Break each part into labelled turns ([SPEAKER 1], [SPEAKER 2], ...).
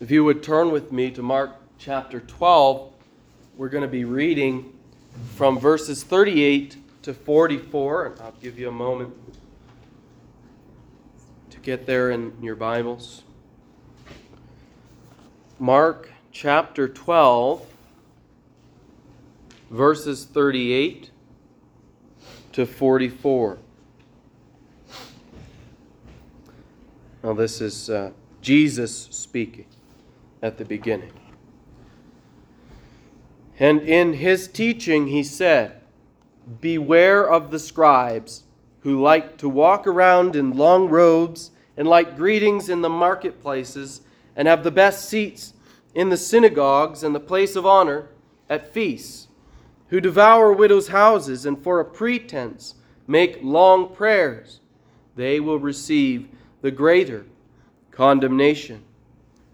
[SPEAKER 1] If you would turn with me to Mark chapter 12, we're going to be reading from verses 38 to 44, and I'll give you a moment to get there in your Bibles. Mark chapter 12, verses 38 to 44. Now, this is uh, Jesus speaking at the beginning. And in his teaching, he said, Beware of the scribes who like to walk around in long robes and like greetings in the marketplaces and have the best seats in the synagogues and the place of honor at feasts, who devour widows' houses and for a pretense make long prayers. They will receive the greater condemnation.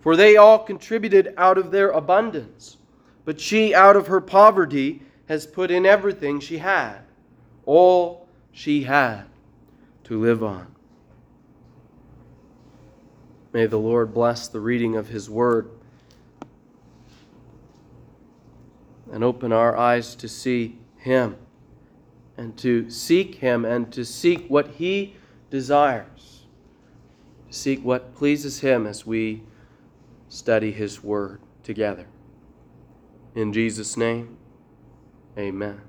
[SPEAKER 1] for they all contributed out of their abundance. But she, out of her poverty, has put in everything she had, all she had to live on. May the Lord bless the reading of His Word and open our eyes to see Him and to seek Him and to seek what He desires, to seek what pleases Him as we study His Word together. In Jesus' name, amen.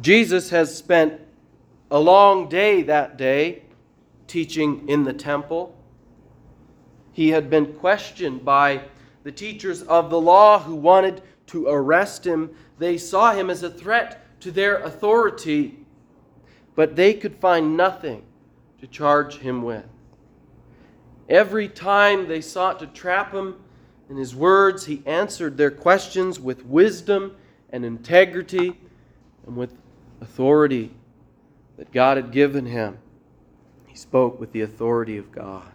[SPEAKER 1] Jesus has spent a long day that day teaching in the temple. He had been questioned by the teachers of the law who wanted to arrest him. They saw him as a threat to their authority but they could find nothing to charge him with. Every time they sought to trap him in his words, he answered their questions with wisdom and integrity and with authority that God had given him. He spoke with the authority of God.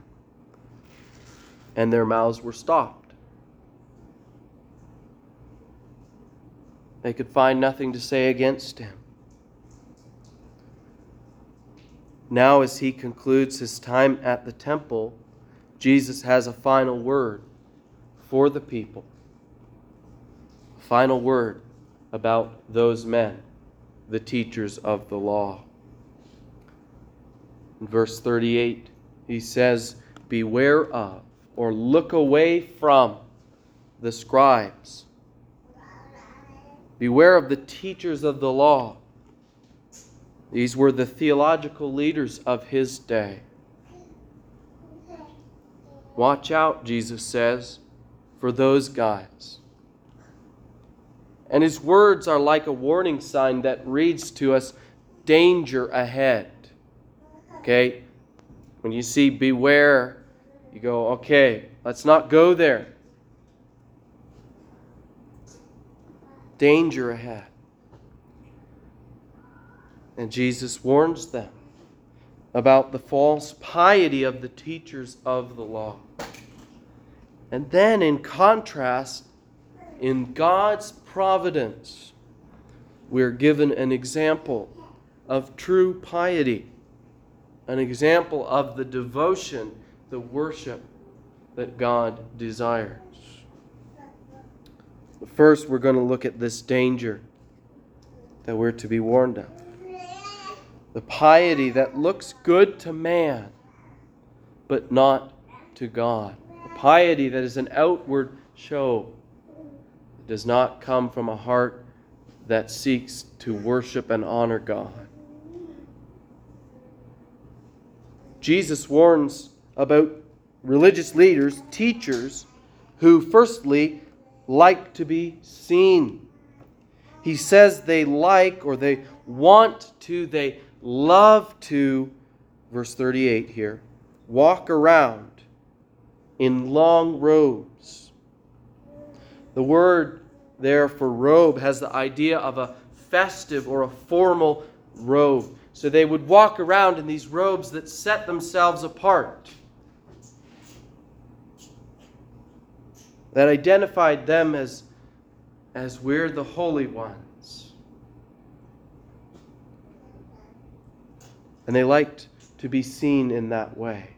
[SPEAKER 1] And their mouths were stopped. They could find nothing to say against him. Now, as he concludes his time at the temple, Jesus has a final word for the people. A final word about those men, the teachers of the law. In verse 38, he says, Beware of, or look away from, the scribes. Beware of the teachers of the law these were the theological leaders of his day. Watch out, Jesus says, for those guys. And his words are like a warning sign that reads to us danger ahead. Okay? When you see beware, you go, okay, let's not go there. Danger ahead. And Jesus warns them about the false piety of the teachers of the law. And then, in contrast, in God's providence, we're given an example of true piety, an example of the devotion, the worship that God desires. First, we're going to look at this danger that we're to be warned of the piety that looks good to man, but not to God. A piety that is an outward show. It does not come from a heart that seeks to worship and honor God. Jesus warns about religious leaders, teachers, who firstly like to be seen. He says they like or they want to, they love to, verse 38 here, walk around in long robes. The word there for robe has the idea of a festive or a formal robe. So they would walk around in these robes that set themselves apart, that identified them as, as we're the holy ones. And they liked to be seen in that way.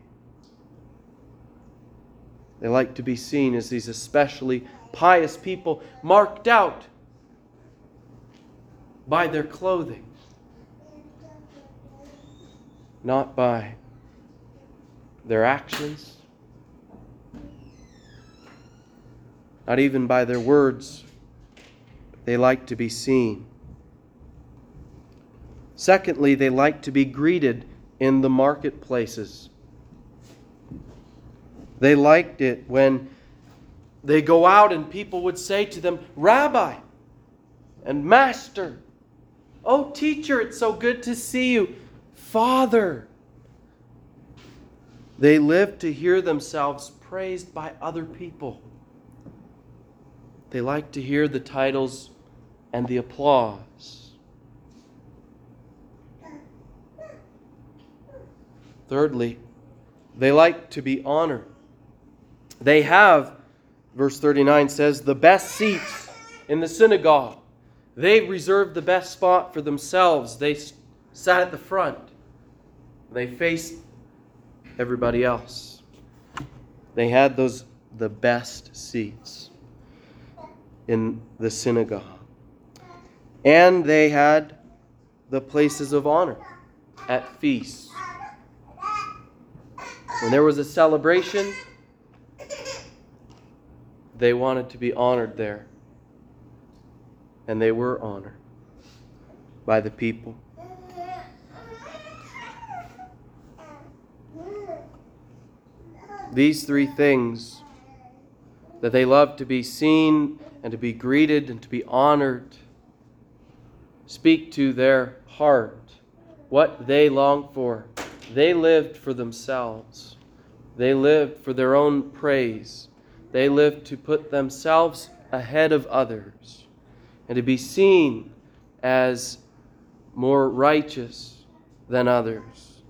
[SPEAKER 1] They liked to be seen as these especially pious people marked out by their clothing, not by their actions, not even by their words. They like to be seen. Secondly, they like to be greeted in the marketplaces. They liked it when they go out and people would say to them, Rabbi and Master, Oh, teacher, it's so good to see you. Father. They lived to hear themselves praised by other people. They like to hear the titles and the applause. Thirdly, they like to be honored. They have, verse 39 says, the best seats in the synagogue. They reserved the best spot for themselves. They sat at the front. They faced everybody else. They had those the best seats in the synagogue. And they had the places of honor at feasts. When there was a celebration, they wanted to be honored there and they were honored by the people. These three things that they loved to be seen and to be greeted and to be honored speak to their heart what they long for. They lived for themselves, they lived for their own praise, they lived to put themselves ahead of others and to be seen as more righteous than others.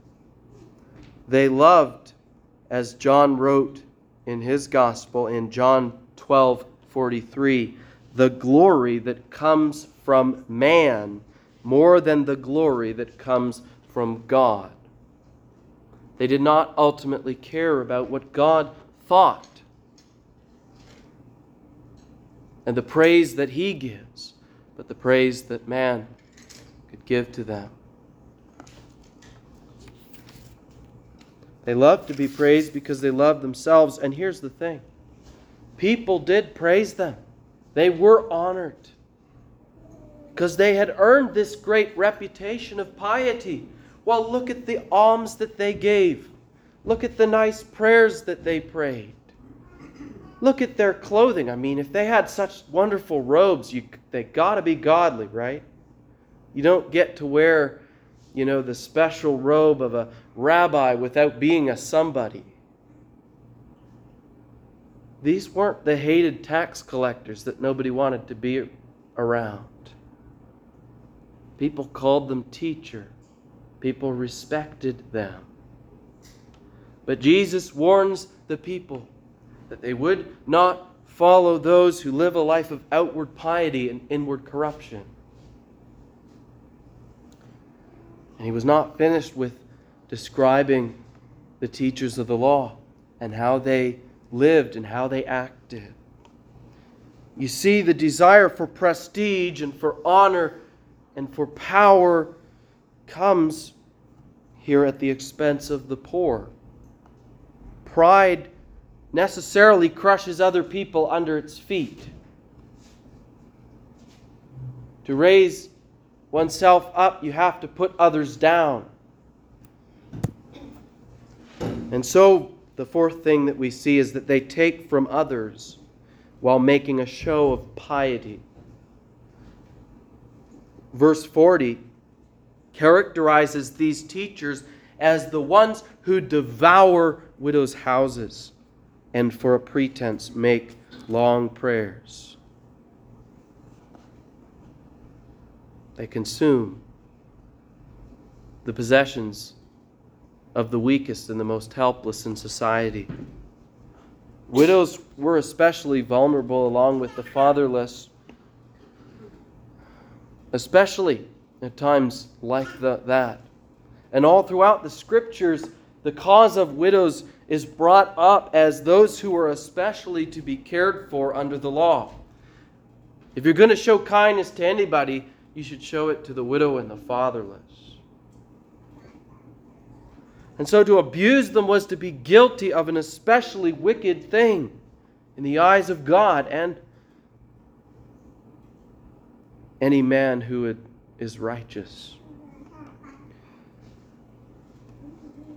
[SPEAKER 1] They loved, as John wrote in his gospel in John 12 43, the glory that comes from man more than the glory that comes from God. They did not ultimately care about what God thought and the praise that He gives, but the praise that man could give to them. They loved to be praised because they loved themselves. And here's the thing people did praise them, they were honored because they had earned this great reputation of piety. Well, look at the alms that they gave, look at the nice prayers that they prayed. Look at their clothing. I mean, if they had such wonderful robes, you, they got to be godly, right? You don't get to wear, you know, the special robe of a rabbi without being a somebody. These weren't the hated tax collectors that nobody wanted to be around. People called them teacher. People respected them. But Jesus warns the people that they would not follow those who live a life of outward piety and inward corruption. And he was not finished with describing the teachers of the law and how they lived and how they acted. You see, the desire for prestige and for honor and for power comes here at the expense of the poor. Pride necessarily crushes other people under its feet. To raise oneself up, you have to put others down. And so, the fourth thing that we see is that they take from others while making a show of piety. Verse 40 characterizes these teachers as the ones who devour widows' houses and for a pretense make long prayers. They consume the possessions of the weakest and the most helpless in society. Widows were especially vulnerable along with the fatherless, especially at times like the, that. And all throughout the scriptures, the cause of widows is brought up as those who are especially to be cared for under the law. If you're going to show kindness to anybody, you should show it to the widow and the fatherless. And so to abuse them was to be guilty of an especially wicked thing in the eyes of God and any man who is righteous.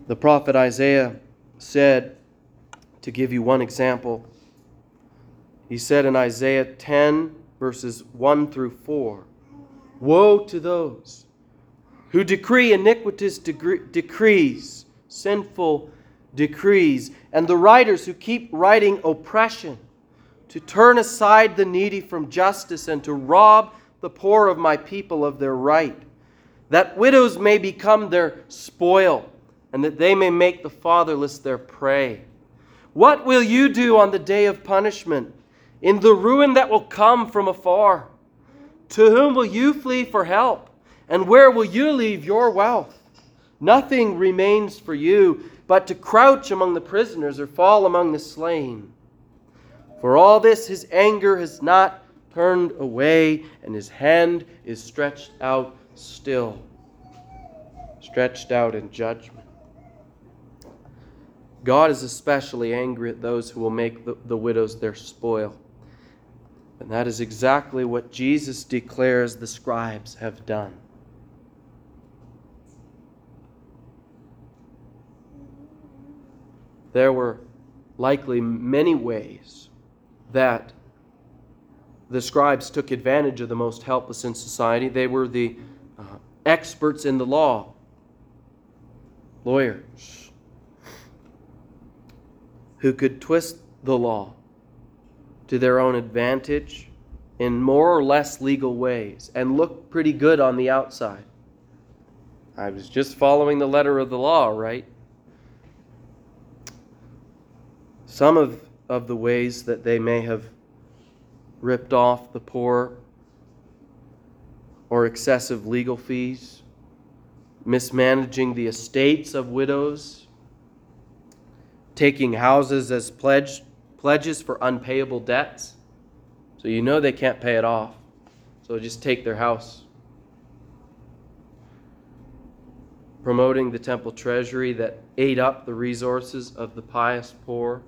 [SPEAKER 1] The prophet Isaiah said, to give you one example, he said in Isaiah 10, verses 1 through 4 Woe to those who decree iniquitous decrees sinful decrees, and the writers who keep writing oppression, to turn aside the needy from justice, and to rob the poor of my people of their right, that widows may become their spoil, and that they may make the fatherless their prey. What will you do on the day of punishment, in the ruin that will come from afar? To whom will you flee for help? And where will you leave your wealth? Nothing remains for you but to crouch among the prisoners or fall among the slain. For all this, his anger has not turned away, and his hand is stretched out still, stretched out in judgment. God is especially angry at those who will make the, the widows their spoil. And that is exactly what Jesus declares the scribes have done. there were likely many ways that the scribes took advantage of the most helpless in society. They were the uh, experts in the law, lawyers, who could twist the law to their own advantage in more or less legal ways and look pretty good on the outside. I was just following the letter of the law, right? Some of, of the ways that they may have ripped off the poor or excessive legal fees, mismanaging the estates of widows, taking houses as pledge, pledges for unpayable debts. So you know they can't pay it off. So just take their house. Promoting the temple treasury that ate up the resources of the pious poor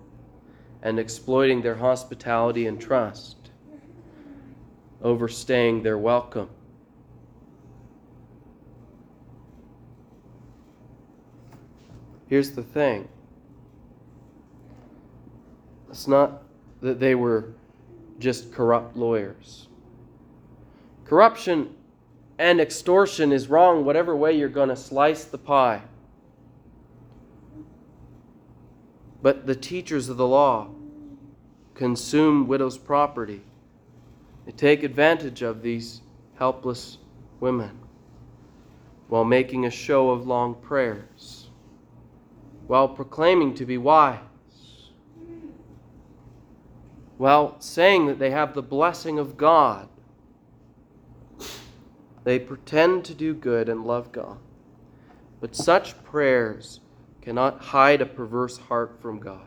[SPEAKER 1] and exploiting their hospitality and trust, overstaying their welcome. Here's the thing it's not that they were just corrupt lawyers. Corruption and extortion is wrong, whatever way you're going to slice the pie. But the teachers of the law consume widows' property. They take advantage of these helpless women while making a show of long prayers, while proclaiming to be wise, while saying that they have the blessing of God. They pretend to do good and love God. But such prayers cannot hide a perverse heart from God.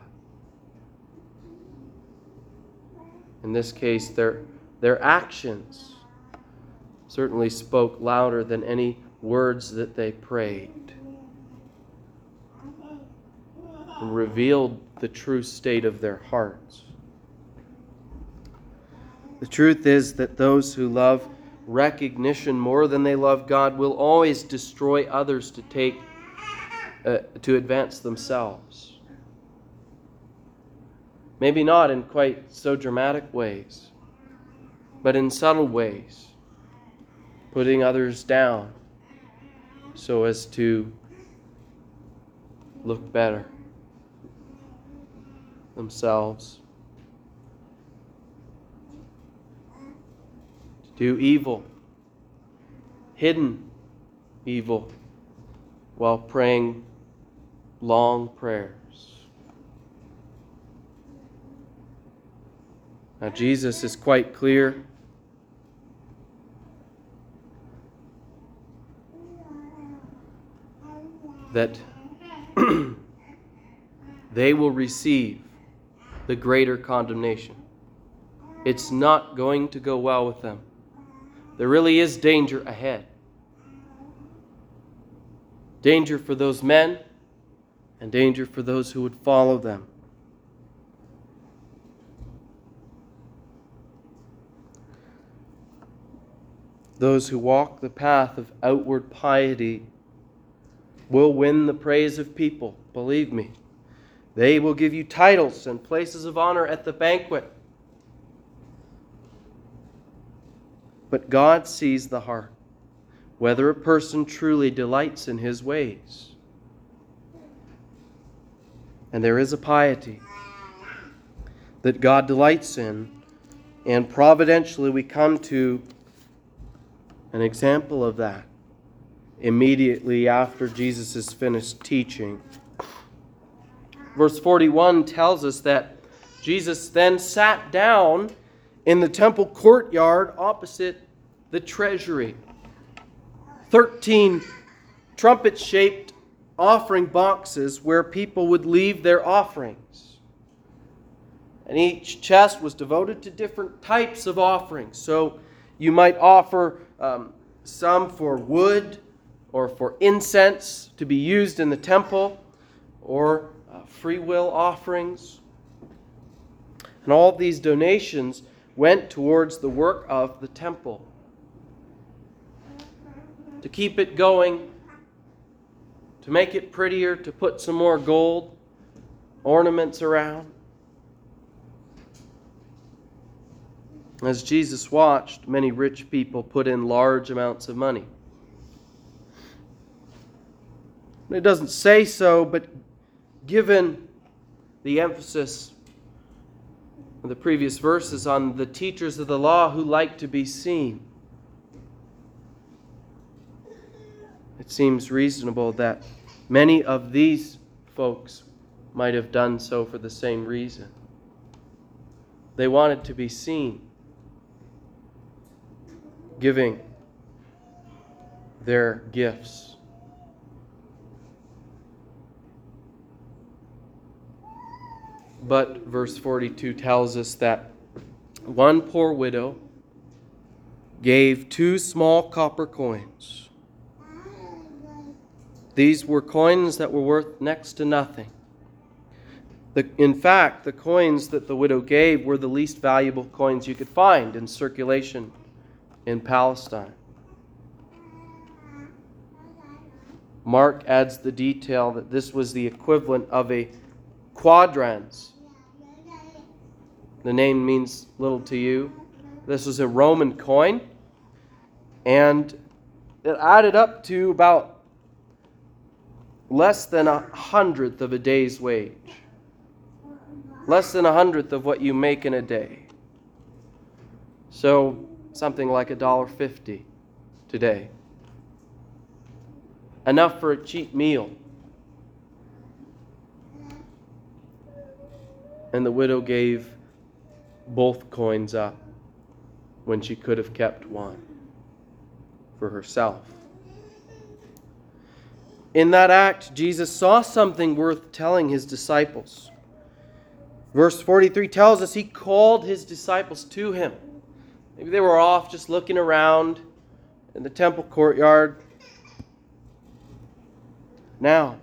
[SPEAKER 1] In this case, their, their actions certainly spoke louder than any words that they prayed and revealed the true state of their hearts. The truth is that those who love recognition more than they love God will always destroy others to take uh, to advance themselves. Maybe not in quite so dramatic ways, but in subtle ways, putting others down so as to look better themselves. To do evil, hidden evil, while praying long prayers. Now, Jesus is quite clear. That they will receive the greater condemnation. It's not going to go well with them. There really is danger ahead. Danger for those men and danger for those who would follow them. Those who walk the path of outward piety will win the praise of people, believe me. They will give you titles and places of honor at the banquet. But God sees the heart, whether a person truly delights in his ways. And there is a piety that God delights in, and providentially we come to an example of that immediately after Jesus has finished teaching. Verse 41 tells us that Jesus then sat down in the temple courtyard opposite the treasury. Thirteen trumpet shaped offering boxes where people would leave their offerings. And each chest was devoted to different types of offerings. So you might offer um, some for wood or for incense to be used in the temple, or uh, free will offerings. And all these donations went towards the work of the temple. To keep it going, to make it prettier, to put some more gold ornaments around. As Jesus watched, many rich people put in large amounts of money. It doesn't say so, but given the emphasis of the previous verses on the teachers of the law who like to be seen, it seems reasonable that many of these folks might have done so for the same reason. They wanted to be seen, giving their gifts. But verse 42 tells us that one poor widow gave two small copper coins. These were coins that were worth next to nothing. The, in fact, the coins that the widow gave were the least valuable coins you could find in circulation in Palestine. Mark adds the detail that this was the equivalent of a quadrans the name means little to you. This was a Roman coin, and it added up to about less than a hundredth of a day's wage. Less than a hundredth of what you make in a day. So something like a dollar fifty today. Enough for a cheap meal. And the widow gave both coins up when she could have kept one for herself. In that act, Jesus saw something worth telling his disciples. Verse 43 tells us he called his disciples to him. Maybe they were off just looking around in the temple courtyard. Now,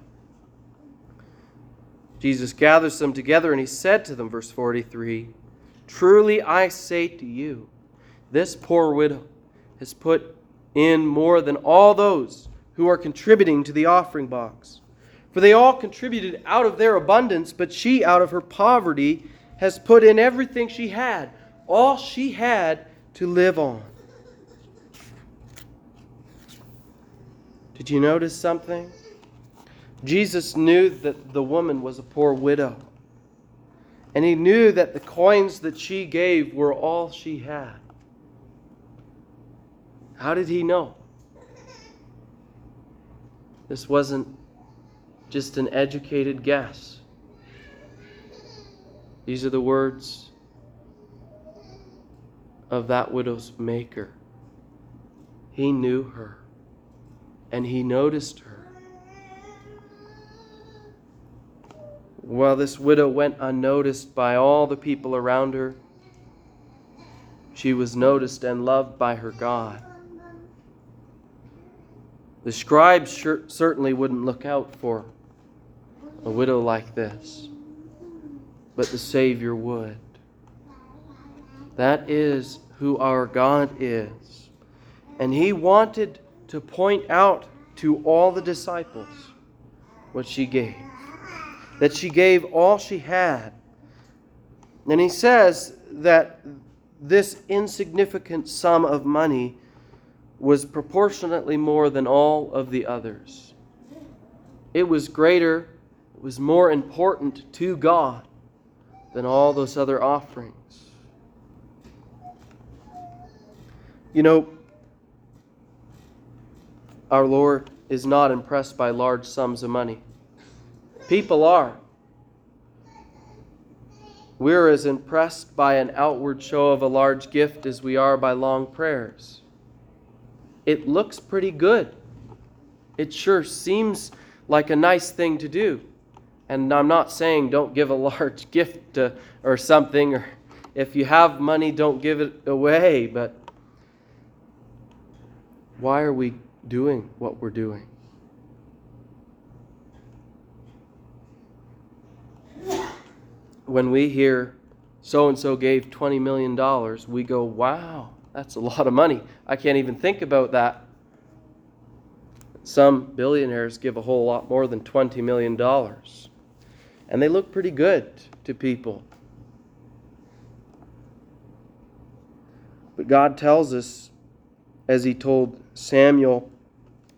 [SPEAKER 1] Jesus gathers them together and he said to them, verse 43, Truly I say to you, this poor widow has put in more than all those who are contributing to the offering box. For they all contributed out of their abundance, but she, out of her poverty, has put in everything she had, all she had to live on. Did you notice something? Jesus knew that the woman was a poor widow. And he knew that the coins that she gave were all she had. How did he know? This wasn't just an educated guess. These are the words of that widow's maker. He knew her and he noticed her. While this widow went unnoticed by all the people around her, she was noticed and loved by her God. The scribes sure, certainly wouldn't look out for a widow like this, but the Savior would. That is who our God is. And He wanted to point out to all the disciples what she gave that she gave all she had. And he says that this insignificant sum of money was proportionately more than all of the others. It was greater, it was more important to God than all those other offerings. You know, our Lord is not impressed by large sums of money. People are. We're as impressed by an outward show of a large gift as we are by long prayers. It looks pretty good. It sure seems like a nice thing to do. And I'm not saying don't give a large gift to, or something, or if you have money, don't give it away. But why are we doing what we're doing? When we hear so and so gave $20 million, we go, wow, that's a lot of money. I can't even think about that. Some billionaires give a whole lot more than $20 million. And they look pretty good to people. But God tells us, as He told Samuel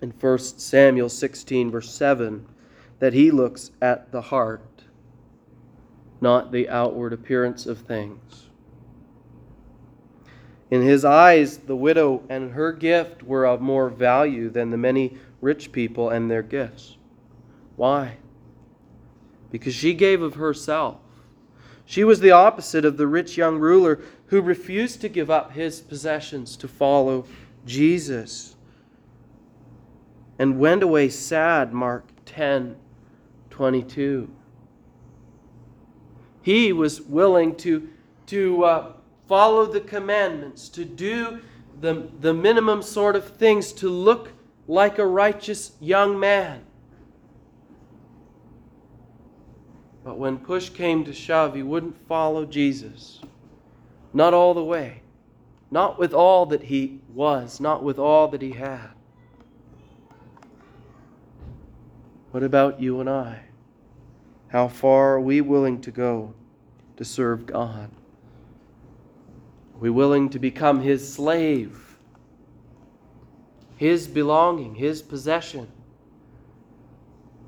[SPEAKER 1] in 1 Samuel 16, verse 7, that He looks at the heart not the outward appearance of things. In his eyes, the widow and her gift were of more value than the many rich people and their gifts. Why? Because she gave of herself. She was the opposite of the rich young ruler who refused to give up his possessions to follow Jesus and went away sad, Mark 10 22. He was willing to, to uh, follow the commandments, to do the, the minimum sort of things, to look like a righteous young man. But when push came to shove, he wouldn't follow Jesus. Not all the way. Not with all that he was, not with all that he had. What about you and I? How far are we willing to go to serve God? Are we willing to become His slave, His belonging, His possession?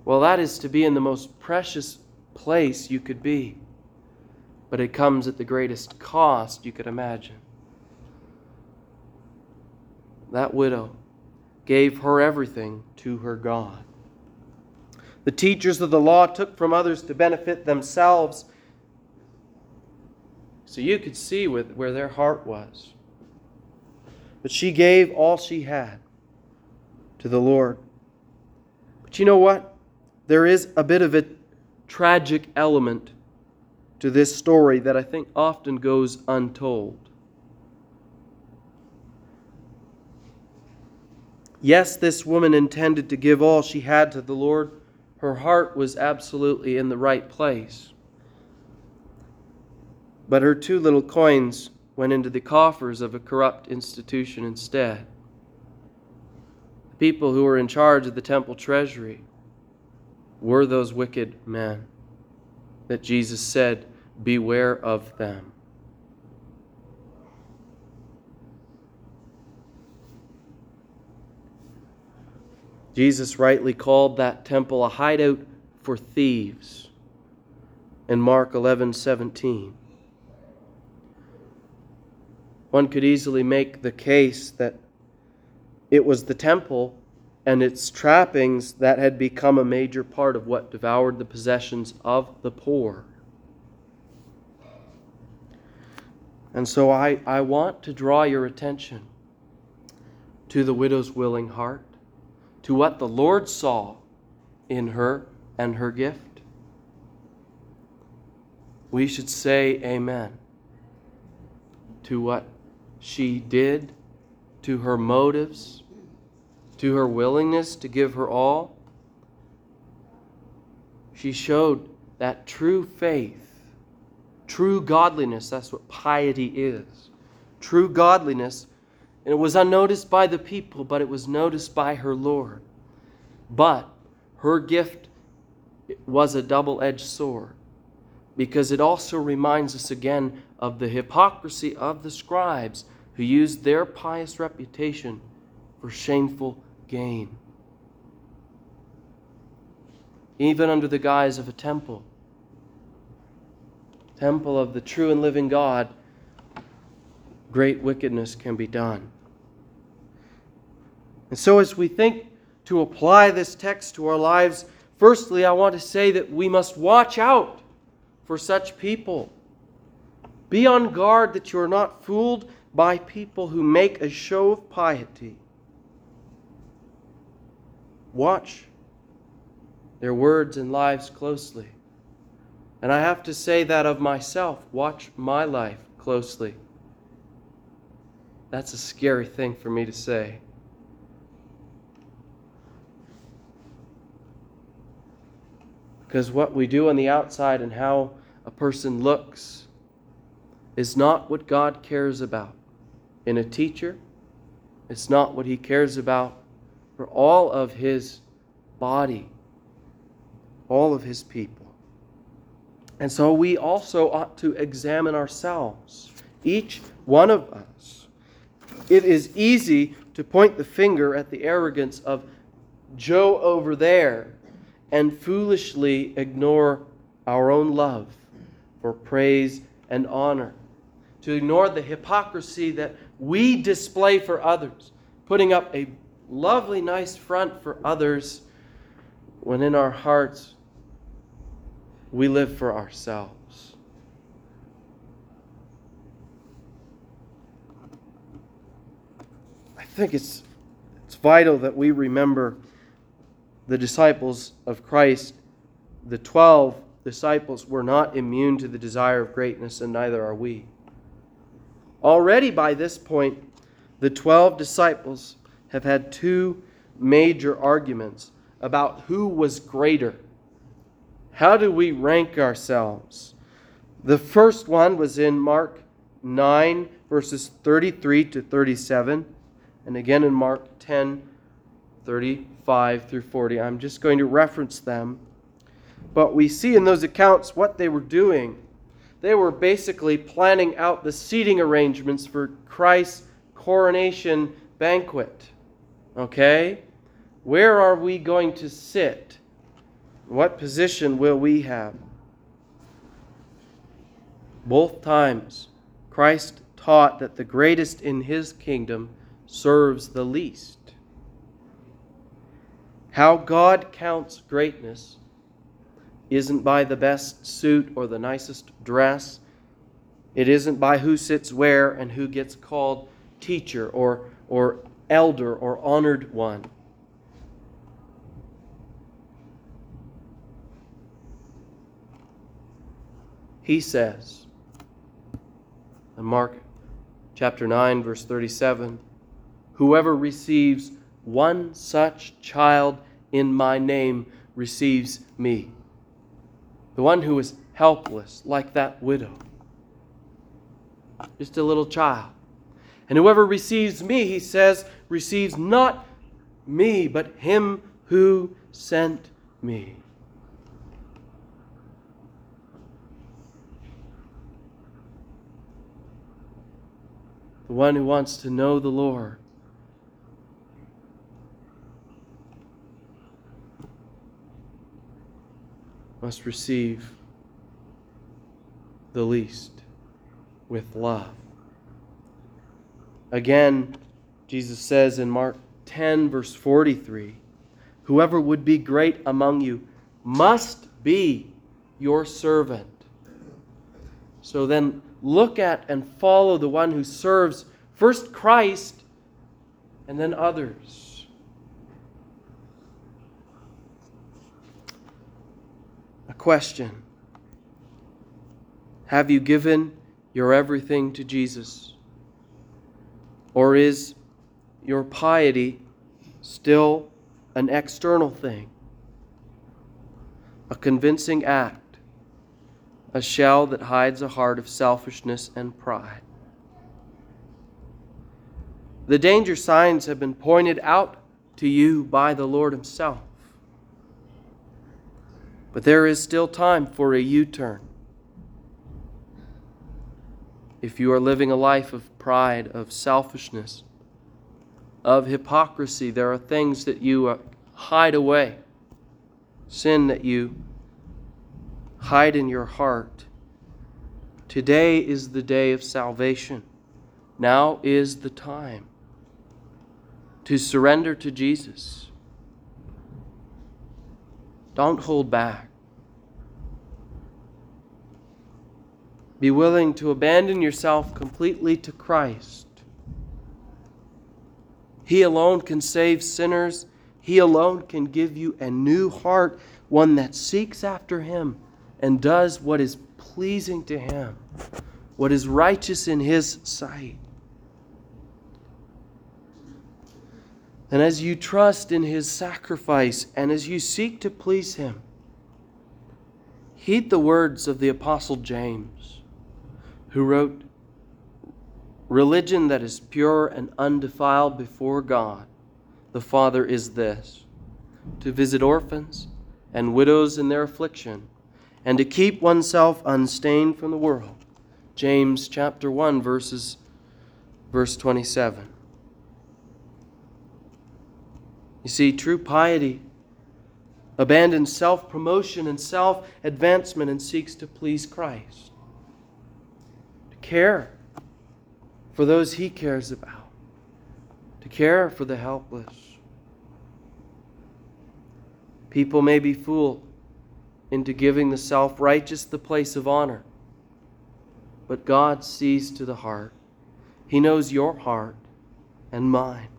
[SPEAKER 1] Well, that is to be in the most precious place you could be, but it comes at the greatest cost you could imagine. That widow gave her everything to her God. The teachers of the law took from others to benefit themselves. So you could see where their heart was. But she gave all she had to the Lord. But you know what? There is a bit of a tragic element to this story that I think often goes untold. Yes, this woman intended to give all she had to the Lord her heart was absolutely in the right place. But her two little coins went into the coffers of a corrupt institution instead. The people who were in charge of the temple treasury were those wicked men that Jesus said, Beware of them. Jesus rightly called that temple a hideout for thieves in Mark 11 17. One could easily make the case that it was the temple and its trappings that had become a major part of what devoured the possessions of the poor. And so I, I want to draw your attention to the widow's willing heart, to what the Lord saw in her and her gift. We should say amen to what she did, to her motives, to her willingness to give her all. She showed that true faith True godliness, that's what piety is. True godliness, and it was unnoticed by the people, but it was noticed by her Lord. But her gift was a double edged sword because it also reminds us again of the hypocrisy of the scribes who used their pious reputation for shameful gain. Even under the guise of a temple, temple of the true and living God, great wickedness can be done. And so, as we think to apply this text to our lives, firstly, I want to say that we must watch out for such people. Be on guard that you are not fooled by people who make a show of piety. Watch their words and lives closely. And I have to say that of myself. Watch my life closely. That's a scary thing for me to say. Because what we do on the outside and how a person looks is not what God cares about. In a teacher, it's not what he cares about for all of his body, all of his people. And so we also ought to examine ourselves, each one of us. It is easy to point the finger at the arrogance of Joe over there and foolishly ignore our own love for praise and honor, to ignore the hypocrisy that we display for others, putting up a lovely, nice front for others when in our hearts we live for ourselves. I think it's, it's vital that we remember the disciples of Christ, the 12 disciples, were not immune to the desire of greatness, and neither are we. Already by this point, the 12 disciples have had two major arguments about who was greater how do we rank ourselves? The first one was in Mark 9, verses 33 to 37, and again in Mark 10, 35 through 40. I'm just going to reference them. But we see in those accounts what they were doing. They were basically planning out the seating arrangements for Christ's coronation banquet. Okay? Where are we going to sit? What position will we have? Both times, Christ taught that the greatest in his kingdom serves the least. How God counts greatness isn't by the best suit or the nicest dress. It isn't by who sits where and who gets called teacher or, or elder or honored one. he says in Mark chapter 9, verse 37 Whoever receives one such child in my name receives me. The one who is helpless, like that widow. Just a little child. And whoever receives me, he says, receives not me, but him who sent me. the one who wants to know the Lord. Must receive the least with love. Again, Jesus says in Mark 10, verse 43 Whoever would be great among you must be your servant. So then, look at and follow the one who serves first Christ and then others. A question Have you given your everything to Jesus? Or is your piety still an external thing? A convincing act, a shell that hides a heart of selfishness and pride. The danger signs have been pointed out to you by the Lord Himself. But there is still time for a U turn. If you are living a life of pride, of selfishness, of hypocrisy, there are things that you uh, hide away, sin that you hide in your heart. Today is the day of salvation. Now is the time to surrender to Jesus. Don't hold back. Be willing to abandon yourself completely to Christ. He alone can save sinners. He alone can give you a new heart, one that seeks after Him and does what is pleasing to Him, what is righteous in His sight. And as you trust in His sacrifice and as you seek to please Him, heed the words of the Apostle James, who wrote, Religion that is pure and undefiled before God the Father is this to visit orphans and widows in their affliction, and to keep oneself unstained from the world. James chapter 1 verses verse 27. You see, true piety abandons self promotion and self advancement and seeks to please Christ, to care for those he cares about, to care for the helpless. People may be fooled into giving the self righteous the place of honor, but God sees to the heart. He knows your heart and mine.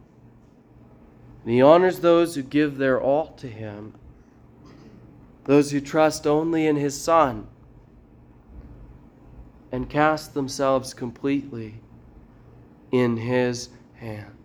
[SPEAKER 1] And He honors those who give their all to Him, those who trust only in His Son and cast themselves completely in His hands.